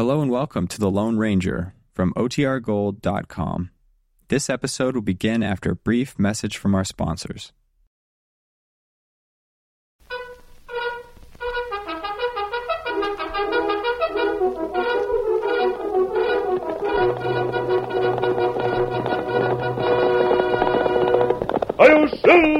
Hello and welcome to The Lone Ranger from OTRGold.com. This episode will begin after a brief message from our sponsors. You silver?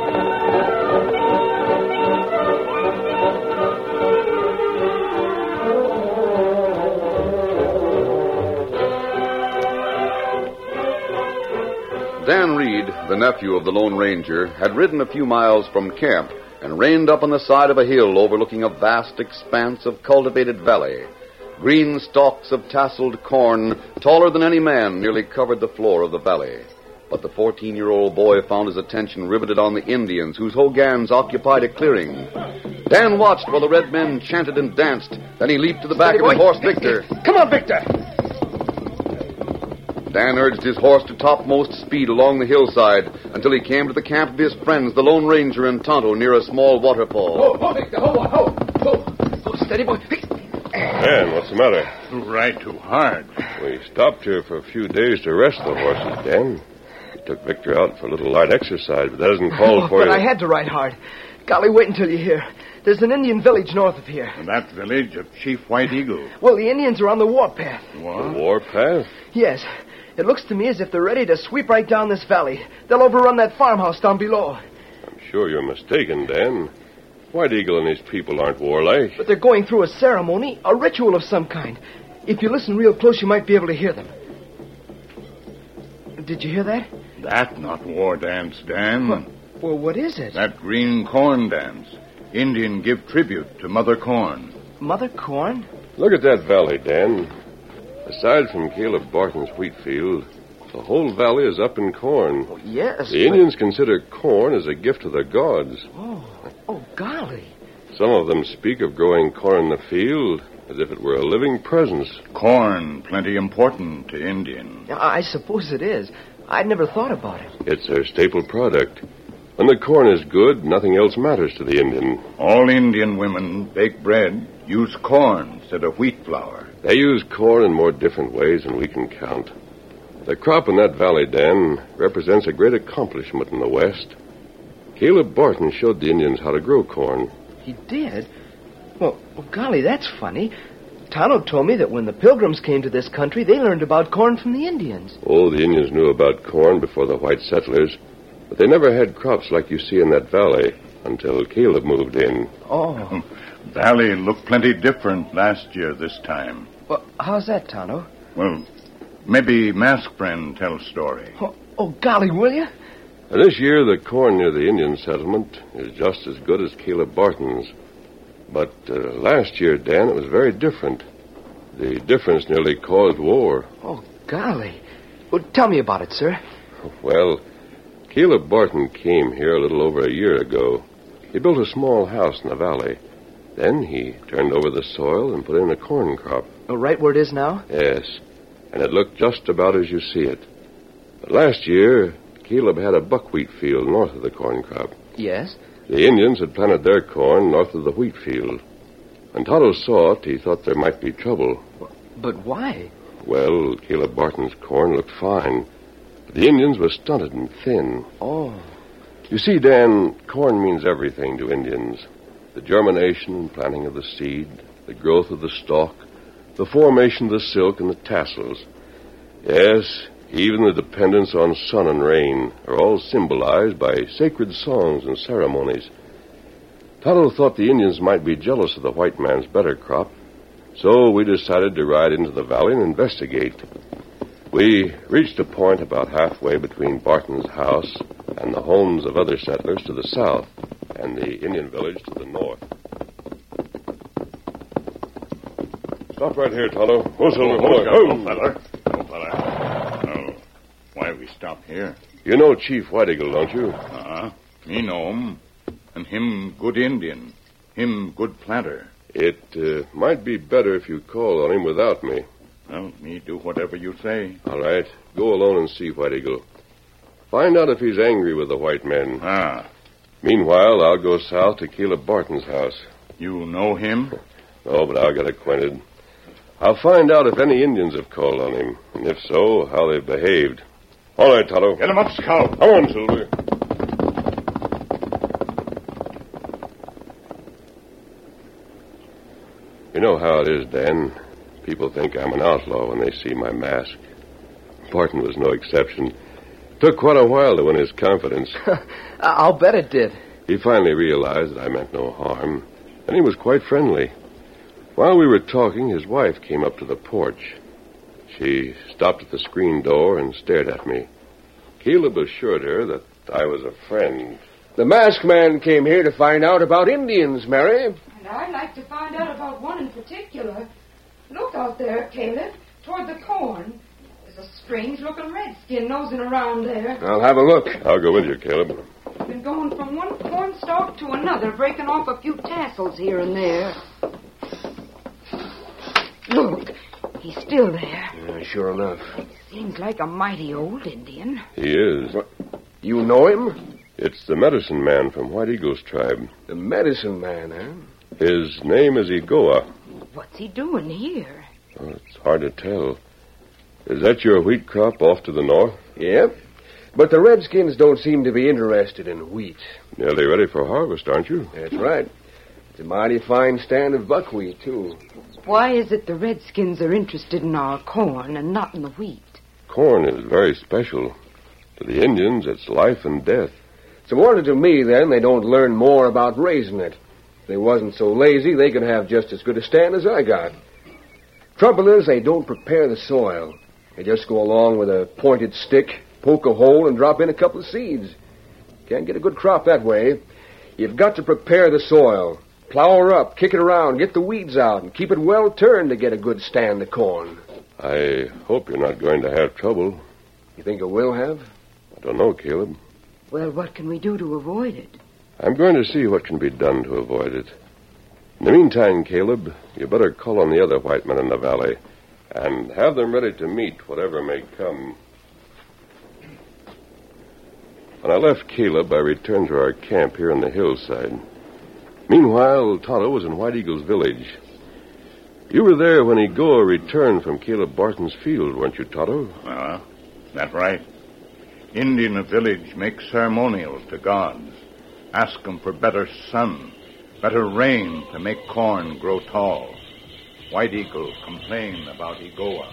Dan Reid, the nephew of the Lone Ranger, had ridden a few miles from camp and reined up on the side of a hill overlooking a vast expanse of cultivated valley. Green stalks of tasseled corn, taller than any man, nearly covered the floor of the valley. But the 14 year old boy found his attention riveted on the Indians whose hogans occupied a clearing. Dan watched while the red men chanted and danced. Then he leaped to the back of his horse, Victor. Come on, Victor. Dan urged his horse to topmost speed along the hillside until he came to the camp of his friends, the Lone Ranger and Tonto, near a small waterfall. Ho, ho, Victor. Ho, ho, ho. ho oh, steady, boy. Dan, what's the matter? You ride too hard. We stopped here for a few days to rest the horses, Dan. We took Victor out for a little light exercise, but that isn't called Oh, for but you. I had to ride hard. Golly, wait until you hear. There's an Indian village north of here. And that village of Chief White Eagle. Well, the Indians are on the warpath. The What? warpath? Yes. It looks to me as if they're ready to sweep right down this valley. They'll overrun that farmhouse down below. I'm sure you're mistaken, Dan. White Eagle and his people aren't warlike. But they're going through a ceremony, a ritual of some kind. If you listen real close, you might be able to hear them. Did you hear that? That not war dance, Dan. What? Well, what is it? That green corn dance. Indian give tribute to Mother Corn. Mother Corn? Look at that valley, Dan. Aside from Caleb Barton's wheat field, the whole valley is up in corn. Oh, yes. The Indians consider corn as a gift to the gods. Oh, oh, golly. Some of them speak of growing corn in the field as if it were a living presence. Corn plenty important to Indian. I I suppose it is. I'd never thought about it. It's their staple product. When the corn is good, nothing else matters to the Indian. All Indian women bake bread, use corn instead of wheat flour. They use corn in more different ways than we can count. The crop in that valley, Dan, represents a great accomplishment in the West. Caleb Barton showed the Indians how to grow corn. He did? Well, well, golly, that's funny. Tonto told me that when the pilgrims came to this country, they learned about corn from the Indians. Oh, the Indians knew about corn before the white settlers, but they never had crops like you see in that valley until Caleb moved in. Oh. Valley looked plenty different last year this time. Well, how's that, Tonto? Well, maybe Mask Friend tell story. Oh, oh, golly, will you? This year, the corn near the Indian settlement is just as good as Caleb Barton's. But uh, last year, Dan, it was very different. The difference nearly caused war. Oh, golly. Well, tell me about it, sir. Well, Caleb Barton came here a little over a year ago. He built a small house in the valley. Then he turned over the soil and put in a corn crop. Oh, right where it is now? Yes, and it looked just about as you see it. But last year, Caleb had a buckwheat field north of the corn crop. Yes. The Indians had planted their corn north of the wheat field. When Tonto saw it, he thought there might be trouble. But why? Well, Caleb Barton's corn looked fine, but the Indians were stunted and thin. Oh. You see, Dan, corn means everything to Indians. The germination and planting of the seed, the growth of the stalk, the formation of the silk and the tassels. Yes, even the dependence on sun and rain are all symbolized by sacred songs and ceremonies. Tonto thought the Indians might be jealous of the white man's better crop, so we decided to ride into the valley and investigate. We reached a point about halfway between Barton's house and the homes of other settlers to the south and the Indian village to the north. Stop right here, Tonto. Whoa, Silver. Oh, Whoa, oh, fella. Fella. Oh, why we stop here? You know Chief White Eagle, don't you? Uh-huh. Me know him. And him good Indian. Him good planter. It uh, might be better if you call on him without me. Well, me do whatever you say. All right. Go alone and see White Eagle. Find out if he's angry with the white men. Ah, Meanwhile, I'll go south to Caleb Barton's house. you know him? Oh, but I'll get acquainted. I'll find out if any Indians have called on him, and if so, how they've behaved. All right, Tonto. Get him up, Scout. Come on, Silver. You know how it is, Dan. People think I'm an outlaw when they see my mask. Barton was no exception. Took quite a while to win his confidence. I'll bet it did. He finally realized that I meant no harm, and he was quite friendly. While we were talking, his wife came up to the porch. She stopped at the screen door and stared at me. Caleb assured her that I was a friend. The masked man came here to find out about Indians, Mary. And I'd like to find out about one in particular. Look out there, Caleb, toward the corn. There's a strange-looking redskin nosing around there. I'll have a look. I'll go with you, Caleb. Been going from one cornstalk to another, breaking off a few tassels here and there. Look, he's still there. Yeah, sure enough. Seems like a mighty old Indian. He is. You know him? It's the medicine man from White Eagle's tribe. The medicine man, eh? His name is Egoa. What's he doing here? Oh, it's hard to tell. Is that your wheat crop off to the north? Yep. But the Redskins don't seem to be interested in wheat. Nearly ready for harvest, aren't you? That's right. It's a mighty fine stand of buckwheat, too. Why is it the Redskins are interested in our corn and not in the wheat? Corn is very special. To the Indians, it's life and death. It's a wonder to me, then, they don't learn more about raising it. If they wasn't so lazy, they could have just as good a stand as I got. Trouble is, they don't prepare the soil. They just go along with a pointed stick, poke a hole, and drop in a couple of seeds. Can't get a good crop that way. You've got to prepare the soil. Plow her up, kick it around, get the weeds out, and keep it well turned to get a good stand of corn. I hope you're not going to have trouble. You think it will have? I don't know, Caleb. Well, what can we do to avoid it? I'm going to see what can be done to avoid it. In the meantime, Caleb, you better call on the other white men in the valley and have them ready to meet whatever may come. When I left Caleb, I returned to our camp here on the hillside. Meanwhile, Tonto was in White Eagle's village. You were there when Egoa returned from Caleb Barton's field, weren't you, Tonto? Uh, that right. Indian village make ceremonials to gods. Ask 'em for better sun, better rain to make corn grow tall. White Eagle complain about Egoa.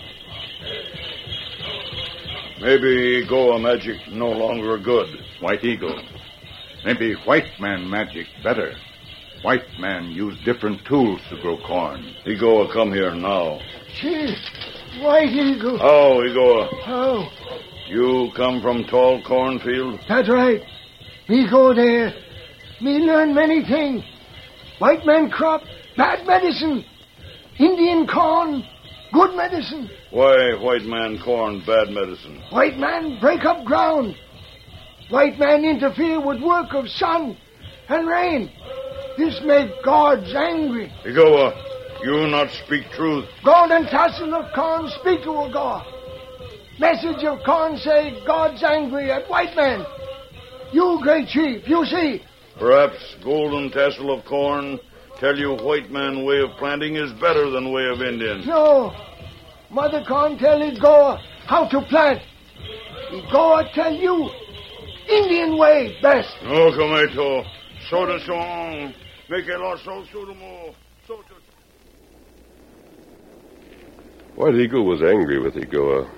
Maybe Goa magic no longer good. White Eagle. Maybe white man magic better. White man use different tools to grow corn. Egoa come here now. Gee, White Eagle. Oh, Egoa? Oh, You come from tall cornfield? that's right. Me go there. Me learn many things. White man crop, bad medicine. Indian corn, good medicine. Why white man corn bad medicine? White man break up ground. White man interfere with work of sun and rain. This make gods angry. Egoa, you not speak truth. Golden tassel of corn speak to a god. Message of corn say God's angry at white man. You great chief, you see. Perhaps golden tassel of corn tell you white man way of planting is better than way of Indian. No. Mother can't tell Igoa how to plant. Igoa tell you Indian way best. No, Cometo. Soda song. Make it also suitable. So White Eagle was angry with Egoa.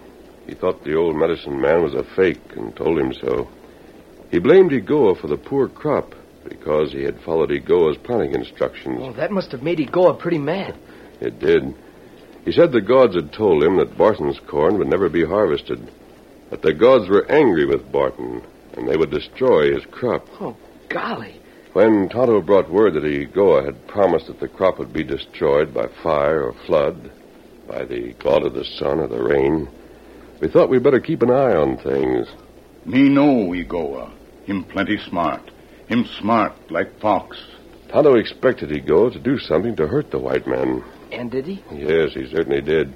He thought the old medicine man was a fake and told him so. He blamed Egoa for the poor crop because he had followed Egoa's planting instructions. Well, that must have made Egoa pretty mad. It did. He said the gods had told him that Barton's corn would never be harvested, that the gods were angry with Barton, and they would destroy his crop. Oh, golly. When Tonto brought word that Egoa had promised that the crop would be destroyed by fire or flood, by the god of the sun or the rain, we thought we'd better keep an eye on things. Me know Egoa. Him plenty smart. Him smart like fox. Tonto expected he'd go to do something to hurt the white man. And did he? Yes, he certainly did.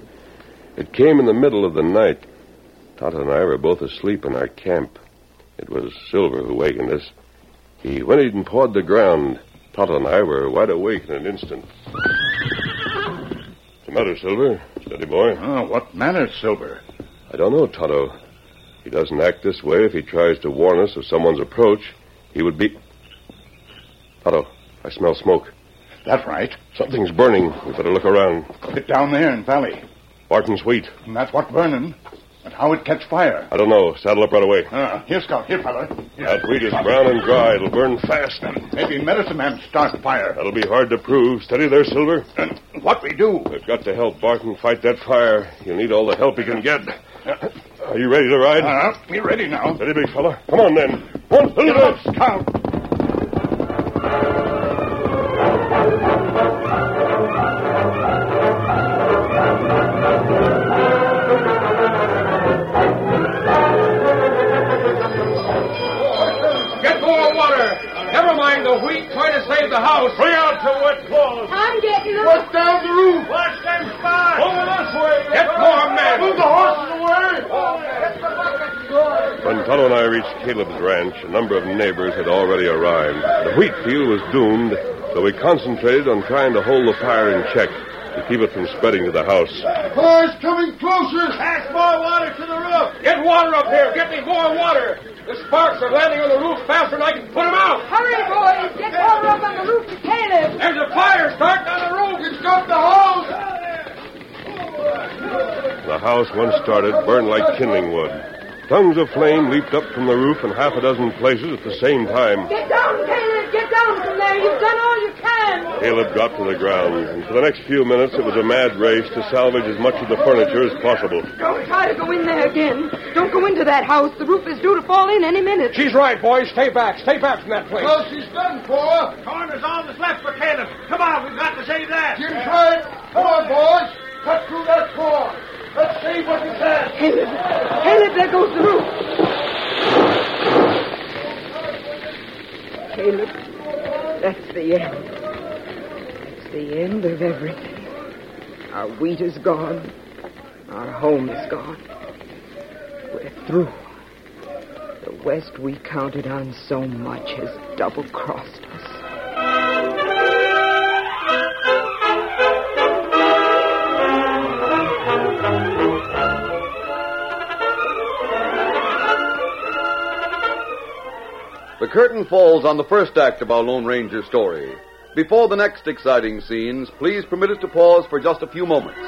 It came in the middle of the night. Tonto and I were both asleep in our camp. It was Silver who wakened us. He whinnied and pawed the ground. Tonto and I were wide awake in an instant. What's the matter, Silver? Steady, boy. Oh, what manner, Silver? I don't know, Tonto. He doesn't act this way if he tries to warn us of someone's approach. He would be. Tonto, I smell smoke. That right. Something's burning. We better look around. It down there in valley. Barton's wheat. And that's what burning. But how it catch fire? I don't know. Saddle up right away. Ah, here, Scout. Here, fella. Here. That wheat is brown and dry. It'll burn fast. Maybe medicine man start fire. That'll be hard to prove. Steady there, Silver. And what we do? We've got to help Barton fight that fire. He'll need all the help he can get. Are you ready to ride? Ah, we ready now. Steady, big fella. Come on, then. One, two, Get Scout. The wheat. Try to save the house. Bring out the wet cloths. I'm getting them. What's down the roof? Watch them spots. Over this way. Get more men. Move the horses away. When Tonto and I reached Caleb's ranch, a number of neighbors had already arrived. The wheat field was doomed, so we concentrated on trying to hold the fire in check to keep it from spreading to the house. Fire's coming closer. Pass more water to the roof. Get water up here. Get me more water. The sparks are landing on the roof faster than I can put them out. Hurry, boys. Get water up on the roof to Caleb. There's a fire starting on the roof. It's got the house. The house, once started, burned like kindling wood. Tongues of flame leaped up from the roof in half a dozen places at the same time. Get down, Caleb. Get down from there. You've done all you can. Caleb dropped to the ground, and for the next few minutes it was a mad race to salvage as much of the furniture as possible. Don't try to go in there again. Don't go into that house. The roof is due to fall in any minute. She's right, boys. Stay back. Stay back from that place. Well, she's done for. Corn is all that's left for Caleb. Come on, we've got to save that. Jim's right. Come on, boys. Cut through that corn. Let's save what we can. Caleb. Caleb, there goes the roof. Caleb, that's the end. That's the end of everything. Our wheat is gone. Our home is gone. We're through. The West we counted on so much has double crossed us. The curtain falls on the first act of our Lone Ranger story. Before the next exciting scenes, please permit us to pause for just a few moments.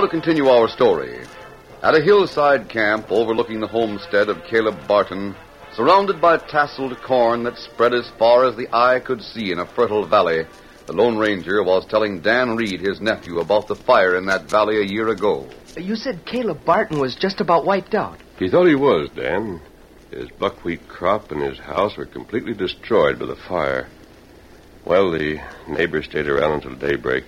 Now to continue our story. At a hillside camp overlooking the homestead of Caleb Barton, surrounded by tasseled corn that spread as far as the eye could see in a fertile valley, the Lone Ranger was telling Dan Reid, his nephew, about the fire in that valley a year ago. You said Caleb Barton was just about wiped out. He thought he was, Dan. His buckwheat crop and his house were completely destroyed by the fire. Well, the neighbors stayed around until daybreak.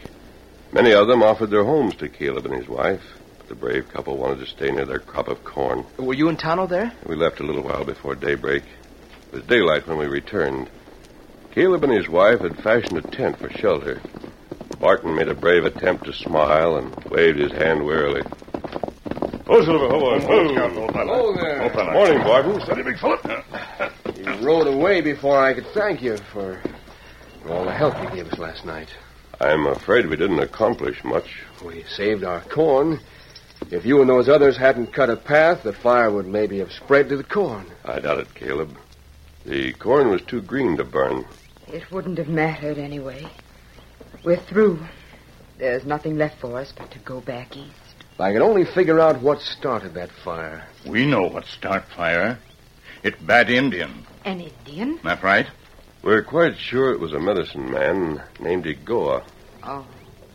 Many of them offered their homes to Caleb and his wife. But the brave couple wanted to stay near their crop of corn. Were you and Tonto there? We left a little while before daybreak. It was daylight when we returned. Caleb and his wife had fashioned a tent for shelter. Barton made a brave attempt to smile and waved his hand wearily. Oh, Silver, hello. Hello there. Morning, Barton. Steady, big fella. You rode away before I could thank you for all the help you gave us last night. I'm afraid we didn't accomplish much. We saved our corn. If you and those others hadn't cut a path, the fire would maybe have spread to the corn. I doubt it, Caleb. The corn was too green to burn. It wouldn't have mattered anyway. We're through. There's nothing left for us but to go back east. I can only figure out what started that fire. We know what start fire. It bad Indian. An Indian? That right? We're quite sure it was a medicine man named Igoa, Oh,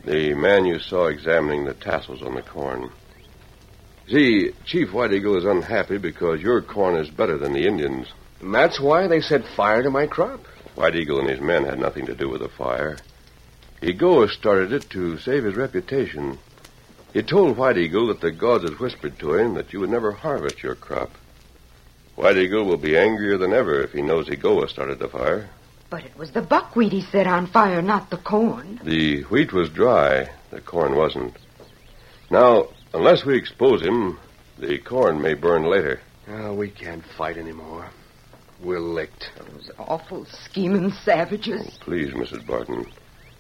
the man you saw examining the tassels on the corn. See, Chief White Eagle is unhappy because your corn is better than the Indians. And that's why they set fire to my crop. White Eagle and his men had nothing to do with the fire. Igoa started it to save his reputation. He told White Eagle that the gods had whispered to him that you would never harvest your crop. White Eagle will be angrier than ever if he knows Igoa started the fire. But it was the buckwheat he set on fire, not the corn. The wheat was dry, the corn wasn't. Now, unless we expose him, the corn may burn later. Oh, we can't fight anymore. We're licked. Those awful scheming savages. Oh, please, Mrs. Barton,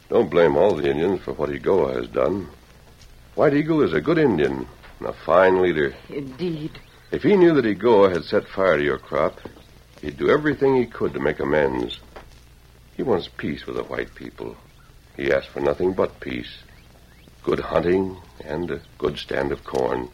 don't blame all the Indians for what Igoa has done. White Eagle is a good Indian and a fine leader. Indeed. If he knew that Igoa had set fire to your crop, he'd do everything he could to make amends. He wants peace with the white people. He asks for nothing but peace. Good hunting and a good stand of corn.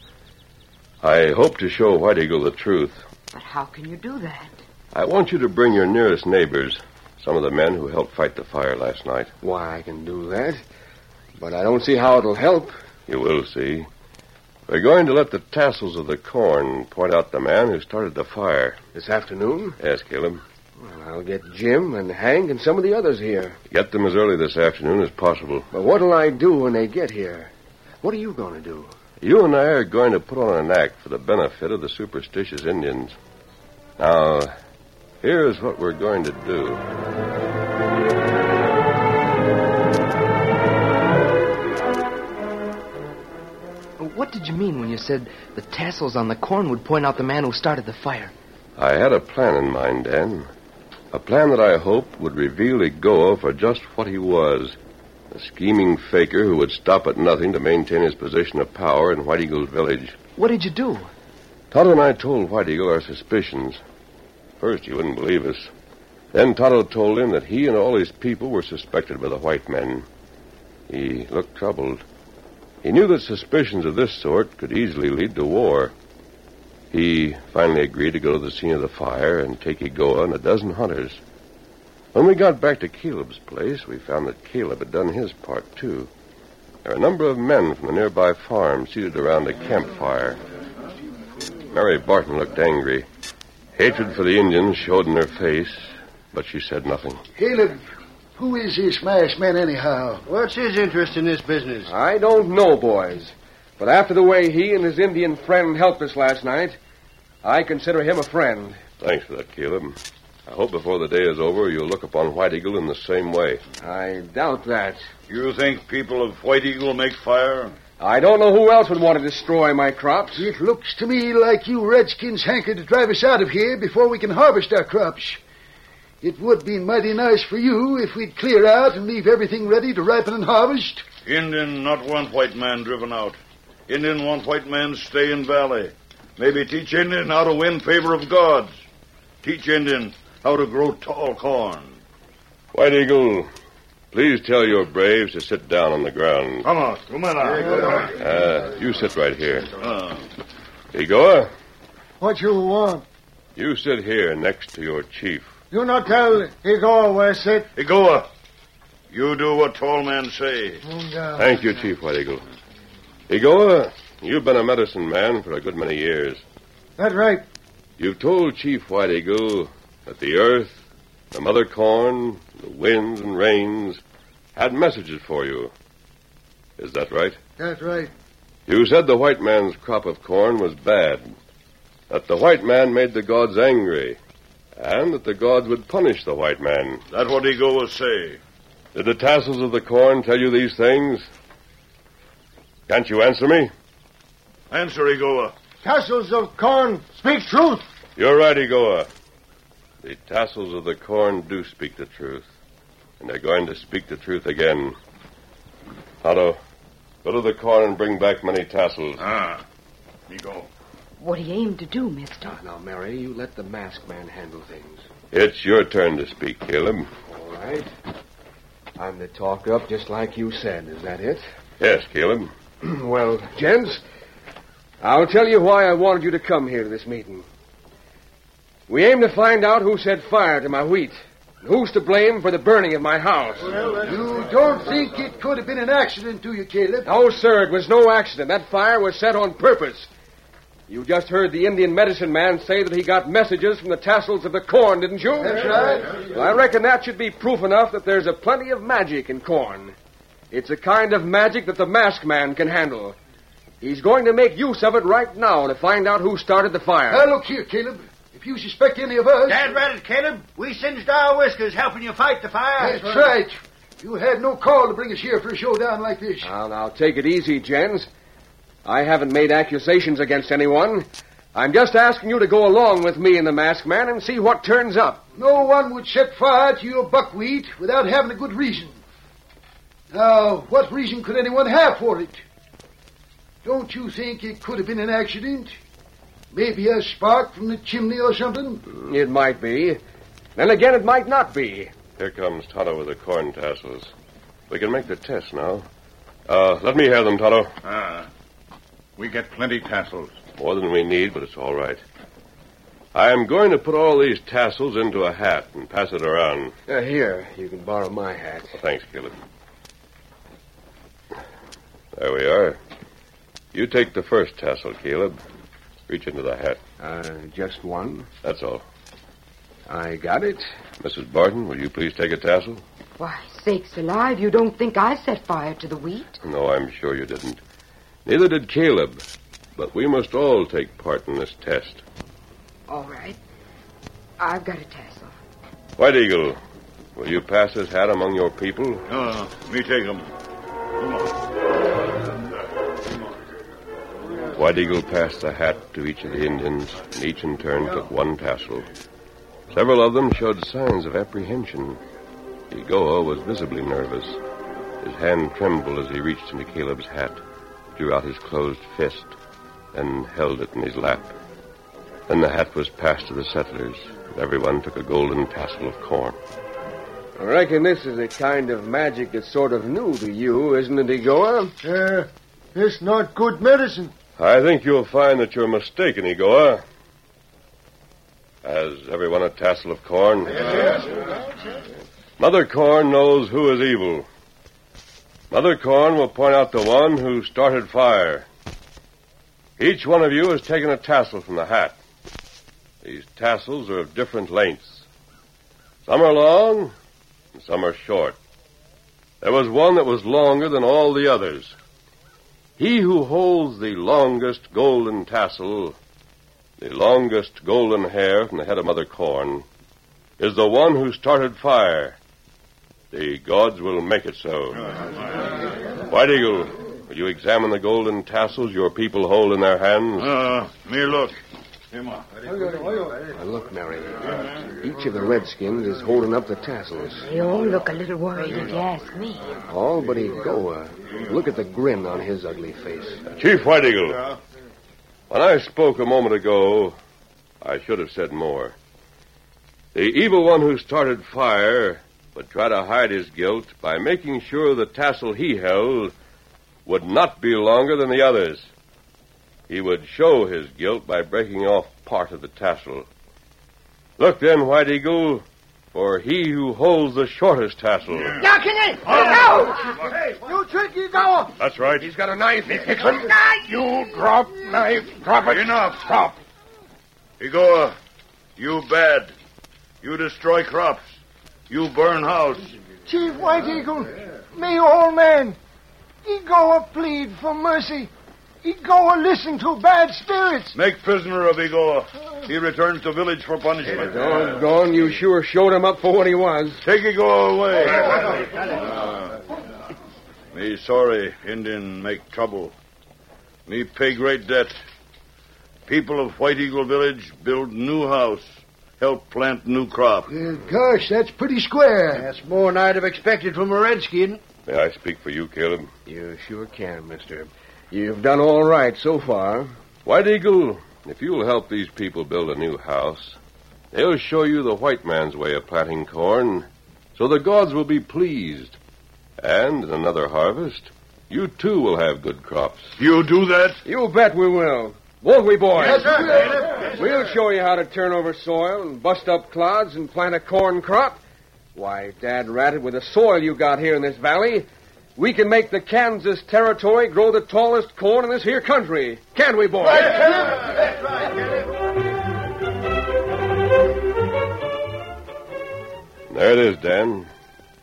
I hope to show White Eagle the truth. But how can you do that? I want you to bring your nearest neighbors, some of the men who helped fight the fire last night. Why, I can do that. But I don't see how it'll help. You will see. We're going to let the tassels of the corn point out the man who started the fire. This afternoon? Yes, Caleb. Well, I'll get Jim and Hank and some of the others here. Get them as early this afternoon as possible. But what'll I do when they get here? What are you going to do? You and I are going to put on an act for the benefit of the superstitious Indians. Now, here's what we're going to do. What did you mean when you said the tassels on the corn would point out the man who started the fire? I had a plan in mind, Dan. A plan that I hoped would reveal Igoa for just what he was. A scheming faker who would stop at nothing to maintain his position of power in White Eagle's village. What did you do? Tonto and I told White Eagle our suspicions. First, he wouldn't believe us. Then Tonto told him that he and all his people were suspected by the white men. He looked troubled. He knew that suspicions of this sort could easily lead to war. He finally agreed to go to the scene of the fire and take Igoa and a dozen hunters. When we got back to Caleb's place, we found that Caleb had done his part, too. There were a number of men from the nearby farm seated around a campfire. Mary Barton looked angry. Hatred for the Indians showed in her face, but she said nothing. Caleb, who is this masked man anyhow? What's his interest in this business? I don't know, boys. But after the way he and his Indian friend helped us last night, I consider him a friend. Thanks for that, Caleb. I hope before the day is over you'll look upon White Eagle in the same way. I doubt that. You think people of White Eagle make fire? I don't know who else would want to destroy my crops. It looks to me like you redskins hanker to drive us out of here before we can harvest our crops. It would be mighty nice for you if we'd clear out and leave everything ready to ripen and harvest. Indian not want white man driven out. Indian want white man stay in valley. Maybe teach Indian how to win favor of gods. Teach Indian how to grow tall corn. White Eagle, please tell your braves to sit down on the ground. Come on, come on. Uh, you sit right here. Uh, Egoa, What you want? you sit here next to your chief. You not tell Igor where sit. Igoa, you do what tall man say. Thank you, Chief White Eagle. Egoa, you've been a medicine man for a good many years. That right. You've told Chief White Eagle that the earth, the mother corn, the winds and rains had messages for you. Is that right? That's right. You said the white man's crop of corn was bad, that the white man made the gods angry, and that the gods would punish the white man. That's what Igoa say. Did the tassels of the corn tell you these things? Can't you answer me? Answer, Igoa. Tassels of corn speak truth. You're right, Egoa. The tassels of the corn do speak the truth. And they're going to speak the truth again. Otto, go to the corn and bring back many tassels. Ah, me go. What do you aim to do, mister? Ah, Now, Mary, you let the masked man handle things. It's your turn to speak, Caleb. All right. I'm to talk up just like you said. Is that it? Yes, Caleb. well, gents, I'll tell you why I wanted you to come here to this meeting. We aim to find out who set fire to my wheat, and who's to blame for the burning of my house. You don't think it could have been an accident, do you, Caleb? No, sir, it was no accident. That fire was set on purpose. You just heard the Indian medicine man say that he got messages from the tassels of the corn, didn't you? That's right. Well, I reckon that should be proof enough that there's a plenty of magic in corn. It's a kind of magic that the masked man can handle. He's going to make use of it right now to find out who started the fire. Now, look here, Caleb. If you suspect any of us... Dad read it, Caleb. We singed our whiskers helping you fight the fire. That's right. You had no call to bring us here for a showdown like this. Now, now, take it easy, gents. I haven't made accusations against anyone. I'm just asking you to go along with me and the masked man and see what turns up. No one would set fire to your buckwheat without having a good reason. Now, what reason could anyone have for it? Don't you think it could have been an accident? Maybe a spark from the chimney or something? It might be. Then again, it might not be. Here comes Tonto with the corn tassels. We can make the test now. Uh, let me have them, Tonto. Ah. We get plenty tassels. More than we need, but it's all right. I am going to put all these tassels into a hat and pass it around. Uh, here, you can borrow my hat. Well, thanks, Caleb. There we are. You take the first tassel, Caleb. Reach into the hat. Uh, just one. That's all. I got it. Mrs. Barton, will you please take a tassel? Why, sakes alive, you don't think I set fire to the wheat? No, I'm sure you didn't. Neither did Caleb. But we must all take part in this test. All right. I've got a tassel. White Eagle, will you pass this hat among your people? Uh, me take 'em. Come on. White Eagle passed the hat to each of the Indians, and each in turn took one tassel. Several of them showed signs of apprehension. Egoa was visibly nervous. His hand trembled as he reached into Caleb's hat, drew out his closed fist, and held it in his lap. Then the hat was passed to the settlers, and everyone took a golden tassel of corn. I reckon this is a kind of magic that's sort of new to you, isn't it, Egoa? Uh, it's not good medicine. I think you'll find that you're mistaken, Egoa. Has everyone a tassel of corn? Mother Corn knows who is evil. Mother Corn will point out the one who started fire. Each one of you has taken a tassel from the hat. These tassels are of different lengths. Some are long, and some are short. There was one that was longer than all the others. He who holds the longest golden tassel, the longest golden hair from the head of Mother Corn, is the one who started fire. The gods will make it so. White Eagle, will you examine the golden tassels your people hold in their hands? Uh, me look. Come on. Now look, Mary. Each of the redskins is holding up the tassels. They all look a little worried, if you ask me. All but Egoa. Look at the grin on his ugly face. Chief White Eagle. When I spoke a moment ago, I should have said more. The evil one who started fire would try to hide his guilt by making sure the tassel he held would not be longer than the others. He would show his guilt by breaking off part of the tassel. Look then, White Eagle, for he who holds the shortest tassel. Now, can you? No! Hey, you tricky go! That's right. He's got a knife. He's fixing. You drop knife. Drop it. Enough. Stop. Egoa, you bad. You destroy crops. You burn house. Chief White Eagle, me old man. He go plead for mercy. He go a listen to bad spirits. Make prisoner of Egoa. He returns to village for punishment. Doggone, you sure showed him up for what he was. Take Egoa away. Uh, me sorry Indian make trouble. Me pay great debt. People of White Eagle Village build new house. Help plant new crop. Uh, gosh, that's pretty square. That's more than I'd have expected from a redskin. May I speak for you, Caleb? You sure can, mister. You've done all right so far. White Eagle, if you'll help these people build a new house, they'll show you the white man's way of planting corn, so the gods will be pleased. And in another harvest, you too will have good crops. You do that? You bet we will. Won't we, boys? Yes, sir. We'll show you how to turn over soil and bust up clods and plant a corn crop. Why, Dad ratted with the soil you got here in this valley, we can make the Kansas territory grow the tallest corn in this here country. Can't we, boys? Right, That's right, There it is, Dan.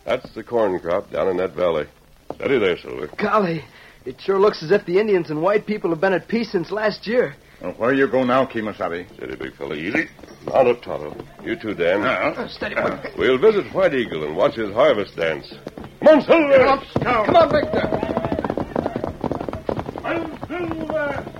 That's the corn crop down in that valley. Steady there, Silver. Golly, it sure looks as if the Indians and white people have been at peace since last year. Well, where you go now, Kemosabe? Steady, big fella. Easy. Mount up, Tonto. You too, Dan. Uh, Steady, We'll visit White Eagle and watch his harvest dance. Come on, Silver! Come on, Victor. The